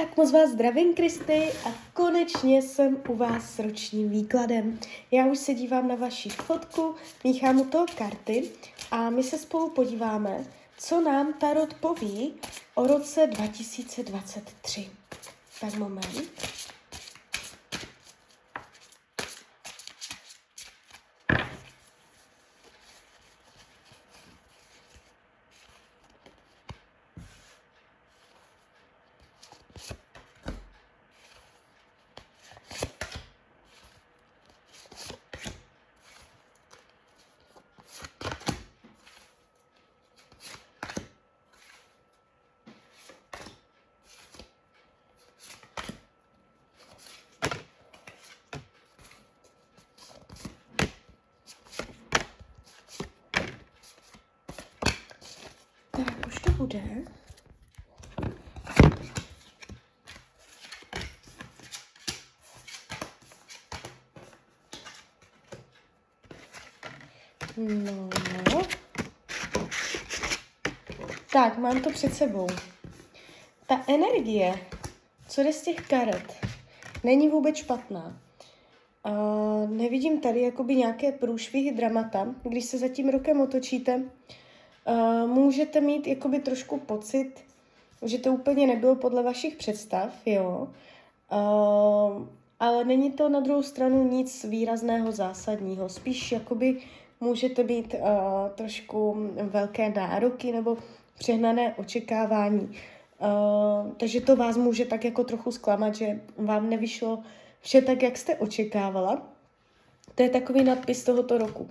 Tak moc vás zdravím, Kristy, a konečně jsem u vás s ročním výkladem. Já už se dívám na vaši fotku, míchám u toho karty a my se spolu podíváme, co nám Tarot poví o roce 2023. Tak moment. Bude. No. Tak, mám to před sebou. Ta energie, co jde z těch karet, není vůbec špatná. Uh, nevidím tady jakoby nějaké průšvihy dramata. Když se za tím rokem otočíte, uh, můžete mít jakoby trošku pocit, že to úplně nebylo podle vašich představ, jo. Uh, ale není to na druhou stranu nic výrazného, zásadního. Spíš jakoby můžete mít uh, trošku velké nároky nebo přehnané očekávání. Uh, takže to vás může tak jako trochu zklamat, že vám nevyšlo vše tak, jak jste očekávala. To je takový nadpis tohoto roku.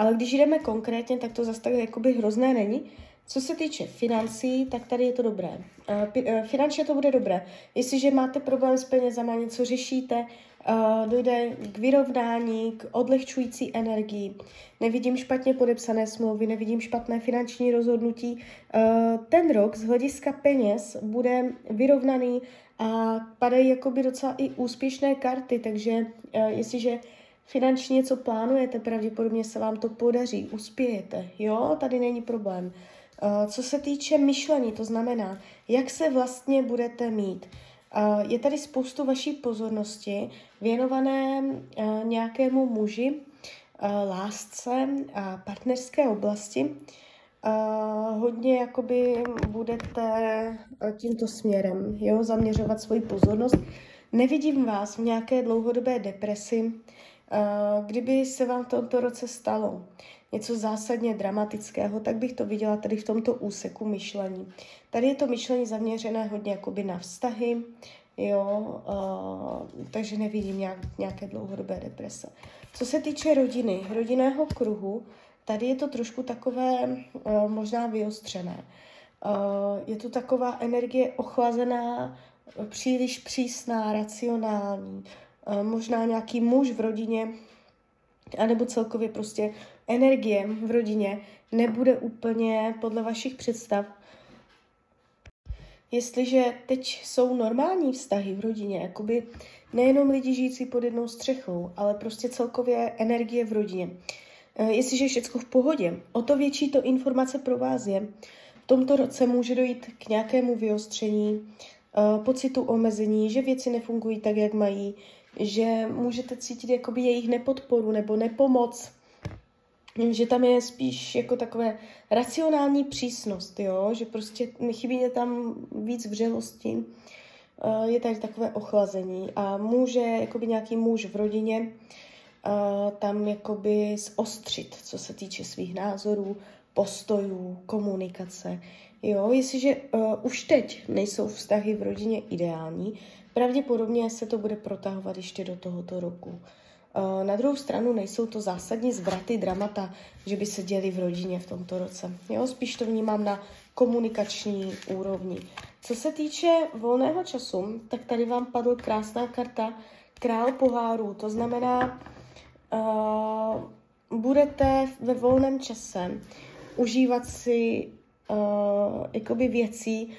Ale když jdeme konkrétně, tak to zase tak jakoby hrozné není. Co se týče financí, tak tady je to dobré. Uh, finančně to bude dobré. Jestliže máte problém s penězama, něco řešíte, uh, dojde k vyrovnání, k odlehčující energii. Nevidím špatně podepsané smlouvy, nevidím špatné finanční rozhodnutí. Ten rok z hlediska peněz bude vyrovnaný a padají jakoby docela i úspěšné karty, takže jestliže finančně něco plánujete, pravděpodobně se vám to podaří, uspějete, jo, tady není problém. Uh, co se týče myšlení, to znamená, jak se vlastně budete mít. Uh, je tady spoustu vaší pozornosti věnované uh, nějakému muži, lásce a partnerské oblasti. Hodně jakoby budete tímto směrem jo, zaměřovat svoji pozornost. Nevidím vás v nějaké dlouhodobé depresi, kdyby se vám v tomto roce stalo něco zásadně dramatického, tak bych to viděla tady v tomto úseku myšlení. Tady je to myšlení zaměřené hodně jakoby na vztahy, jo, uh, takže nevidím nějak, nějaké dlouhodobé deprese. Co se týče rodiny, rodinného kruhu, tady je to trošku takové uh, možná vyostřené. Uh, je tu taková energie ochlazená, příliš přísná, racionální, možná nějaký muž v rodině, anebo celkově prostě energie v rodině nebude úplně podle vašich představ. Jestliže teď jsou normální vztahy v rodině, jakoby nejenom lidi žijící pod jednou střechou, ale prostě celkově energie v rodině. Eh, jestliže je všechno v pohodě, o to větší to informace pro vás je. V tomto roce může dojít k nějakému vyostření, eh, pocitu omezení, že věci nefungují tak, jak mají, že můžete cítit jakoby jejich nepodporu nebo nepomoc, že tam je spíš jako takové racionální přísnost, jo? že prostě chybí je tam víc vřelosti, uh, je tady takové ochlazení a může jakoby nějaký muž v rodině uh, tam jakoby zostřit, co se týče svých názorů, postojů, komunikace. Jo, jestliže uh, už teď nejsou vztahy v rodině ideální, pravděpodobně se to bude protahovat ještě do tohoto roku. Uh, na druhou stranu nejsou to zásadní zvraty dramata, že by se děli v rodině v tomto roce. Jo, spíš to vnímám na komunikační úrovni. Co se týče volného času, tak tady vám padla krásná karta Král pohárů. To znamená, uh, budete ve volném čase užívat si uh, jakoby věcí,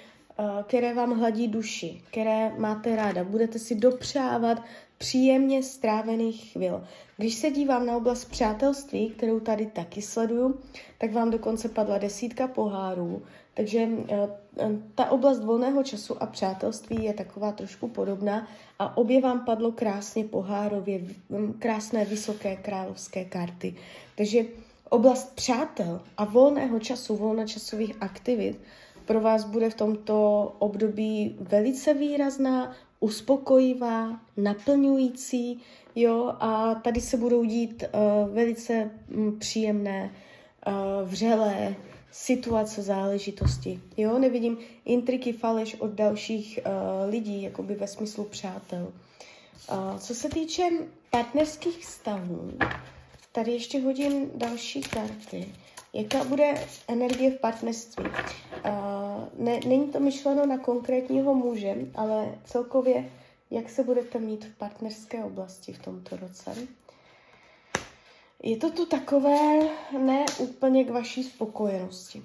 které vám hladí duši, které máte ráda. Budete si dopřávat příjemně strávených chvil. Když se dívám na oblast přátelství, kterou tady taky sleduju, tak vám dokonce padla desítka pohárů. Takže uh, ta oblast volného času a přátelství je taková trošku podobná a obě vám padlo krásně pohárově, krásné vysoké královské karty. Takže oblast přátel a volného času, volnočasových aktivit pro vás bude v tomto období velice výrazná, uspokojivá, naplňující, jo, a tady se budou dít uh, velice um, příjemné, uh, vřelé situace, záležitosti, jo, nevidím intriky, faleš od dalších uh, lidí, jakoby ve smyslu přátel. Uh, co se týče partnerských vztahů, tady ještě hodím další karty. Jaká bude energie v partnerství? Uh, ne, není to myšleno na konkrétního muže, ale celkově, jak se budete mít v partnerské oblasti v tomto roce. Je to tu takové ne úplně k vaší spokojenosti.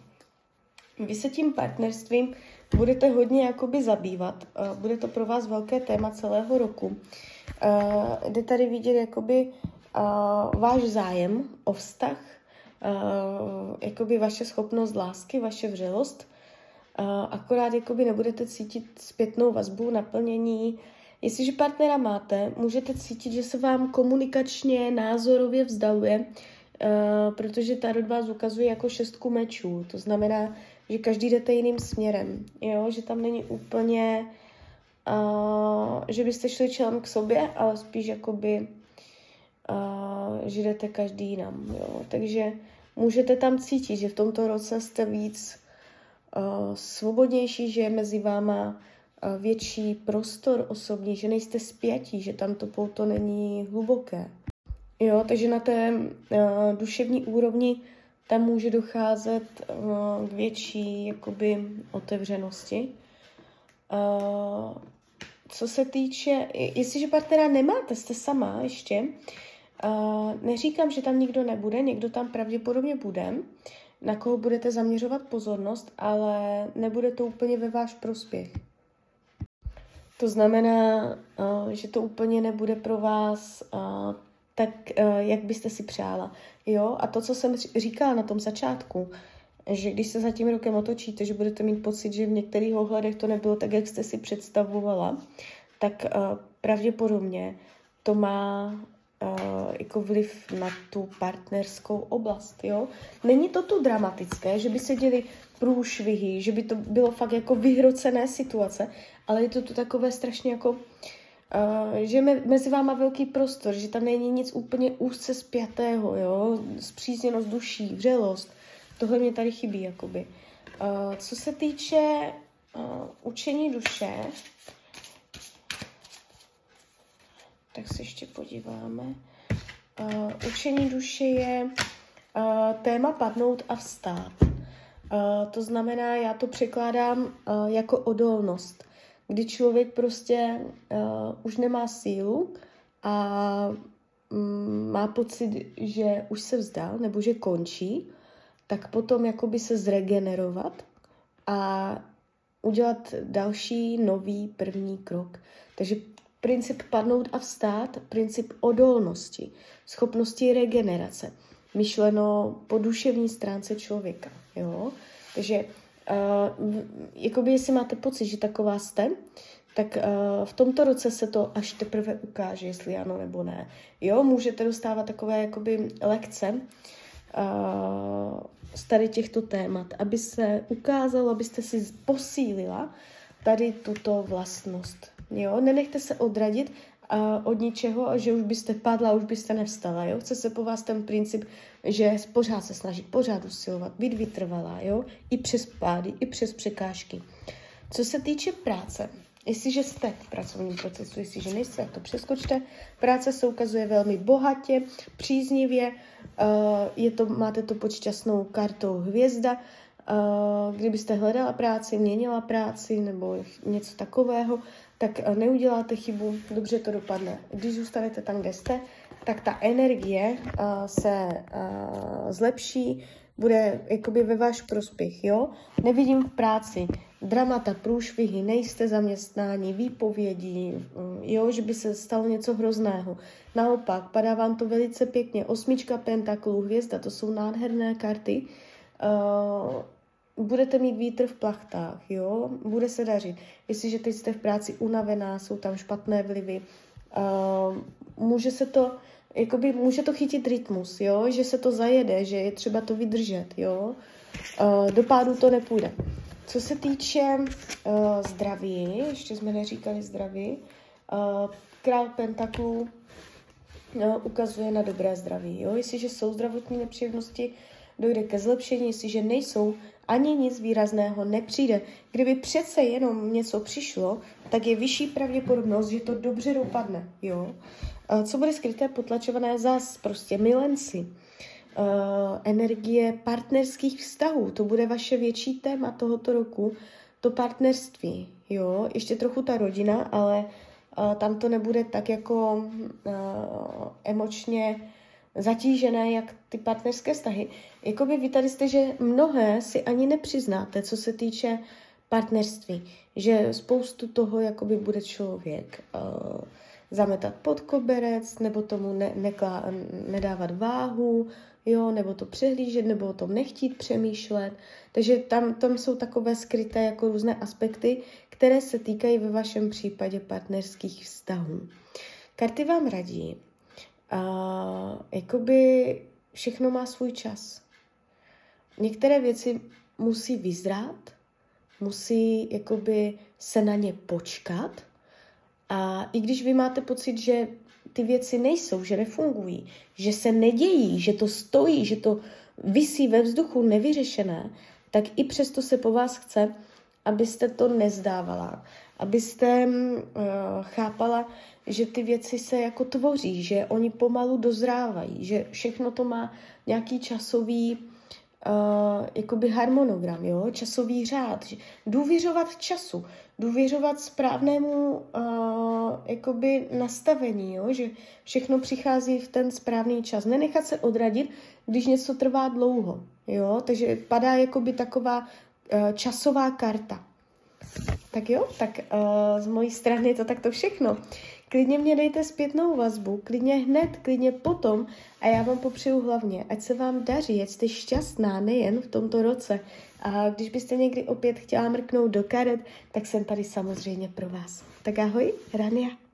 Vy se tím partnerstvím budete hodně jakoby zabývat. Uh, bude to pro vás velké téma celého roku. Uh, jde tady vidět jakoby váš zájem o vztah, uh, jakoby vaše schopnost lásky, vaše vřelost, uh, akorát jakoby nebudete cítit zpětnou vazbu, naplnění. Jestliže partnera máte, můžete cítit, že se vám komunikačně, názorově vzdaluje, uh, protože Tarot vás ukazuje jako šestku mečů. To znamená, že každý jdete jiným směrem, jo? že tam není úplně, uh, že byste šli čelem k sobě, ale spíš jakoby uh, že jdete každý jinam. Jo? Takže můžete tam cítit, že v tomto roce jste víc uh, svobodnější, že je mezi váma uh, větší prostor osobní, že nejste spjatí, že tam to pouto není hluboké. Jo, takže na té uh, duševní úrovni tam může docházet uh, k větší jakoby otevřenosti. Uh, co se týče, jestliže partnera nemáte, jste sama ještě, neříkám, že tam nikdo nebude, někdo tam pravděpodobně bude, na koho budete zaměřovat pozornost, ale nebude to úplně ve váš prospěch. To znamená, že to úplně nebude pro vás tak, jak byste si přála. Jo? A to, co jsem říkala na tom začátku, že když se za tím rokem otočíte, že budete mít pocit, že v některých ohledech to nebylo tak, jak jste si představovala, tak pravděpodobně to má uh, jako vliv na tu partnerskou oblast, jo. Není to tu dramatické, že by se děli průšvihy, že by to bylo fakt jako vyhrocené situace, ale je to tu takové strašně jako, uh, že me, mezi váma velký prostor, že tam není nic úplně úzce spjatého, jo, zpřízněnost duší, vřelost, tohle mě tady chybí, jakoby. Uh, co se týče uh, učení duše, tak se ještě podíváme. Uh, učení duše je uh, téma padnout a vstát. Uh, to znamená, já to překládám uh, jako odolnost, kdy člověk prostě uh, už nemá sílu a um, má pocit, že už se vzdal nebo že končí, tak potom jakoby se zregenerovat a udělat další nový první krok. Takže princip padnout a vstát, princip odolnosti, schopnosti regenerace, myšleno po duševní stránce člověka. Jo? Takže uh, jakoby jestli máte pocit, že taková jste, tak uh, v tomto roce se to až teprve ukáže, jestli ano nebo ne. Jo, můžete dostávat takové jakoby lekce uh, z tady těchto témat, aby se ukázalo, abyste si posílila tady tuto vlastnost. Jo? Nenechte se odradit uh, od ničeho, že už byste padla, už byste nevstala. Jo? Chce se po vás ten princip, že pořád se snažit, pořád usilovat, být vytrvalá, jo? i přes pády, i přes překážky. Co se týče práce, Jestliže jste v pracovním procesu, jestliže nejste, to přeskočte. Práce se ukazuje velmi bohatě, příznivě, je to, máte to pod šťastnou kartou hvězda. Kdybyste hledala práci, měnila práci nebo něco takového, tak eh, neuděláte chybu, dobře to dopadne. Když zůstanete tam, kde jste, tak ta energie uh, se uh, zlepší, bude jakoby ve váš prospěch, jo? Nevidím v práci dramata, průšvihy, nejste zaměstnání, výpovědi, mm, jo, že by se stalo něco hrozného. Naopak, padá vám to velice pěkně. Osmička pentaklů, hvězda, to jsou nádherné karty. Uh, budete mít vítr v plachtách, jo, bude se dařit. Jestliže teď jste v práci unavená, jsou tam špatné vlivy, uh, může se to, jakoby může to chytit rytmus, jo, že se to zajede, že je třeba to vydržet, jo. Uh, do pádu to nepůjde. Co se týče uh, zdraví, ještě jsme neříkali zdraví, uh, král pentaklů uh, ukazuje na dobré zdraví. Jo? Jestliže jsou zdravotní nepříjemnosti, dojde ke zlepšení, jestliže nejsou, ani nic výrazného nepřijde. Kdyby přece jenom něco přišlo, tak je vyšší pravděpodobnost, že to dobře dopadne. Jo? Co bude skryté, potlačované zas, prostě milenci. Energie partnerských vztahů, to bude vaše větší téma tohoto roku, to partnerství, jo, ještě trochu ta rodina, ale tam to nebude tak jako emočně zatížené, jak ty partnerské vztahy. Jakoby vy tady jste, že mnohé si ani nepřiznáte, co se týče partnerství, že spoustu toho jakoby bude člověk uh, zametat pod koberec, nebo tomu ne, neklá, nedávat váhu, jo, nebo to přehlížet, nebo o tom nechtít přemýšlet. Takže tam, tam jsou takové skryté jako různé aspekty, které se týkají ve vašem případě partnerských vztahů. Karty vám radí, a jakoby všechno má svůj čas. Některé věci musí vyzrát, musí jakoby se na ně počkat a i když vy máte pocit, že ty věci nejsou, že nefungují, že se nedějí, že to stojí, že to visí ve vzduchu nevyřešené, tak i přesto se po vás chce, abyste to nezdávala, abyste uh, chápala, že ty věci se jako tvoří, že oni pomalu dozrávají, že všechno to má nějaký časový uh, jakoby harmonogram, jo? časový řád. Důvěřovat času, důvěřovat správnému uh, jakoby nastavení, jo? že všechno přichází v ten správný čas. Nenechat se odradit, když něco trvá dlouho. Jo? Takže padá jakoby taková uh, časová karta. Tak jo, tak uh, z mojí strany je to takto všechno. Klidně mě dejte zpětnou vazbu, klidně hned, klidně potom a já vám popřeju hlavně, ať se vám daří, ať jste šťastná nejen v tomto roce. A když byste někdy opět chtěla mrknout do karet, tak jsem tady samozřejmě pro vás. Tak ahoj, Rania.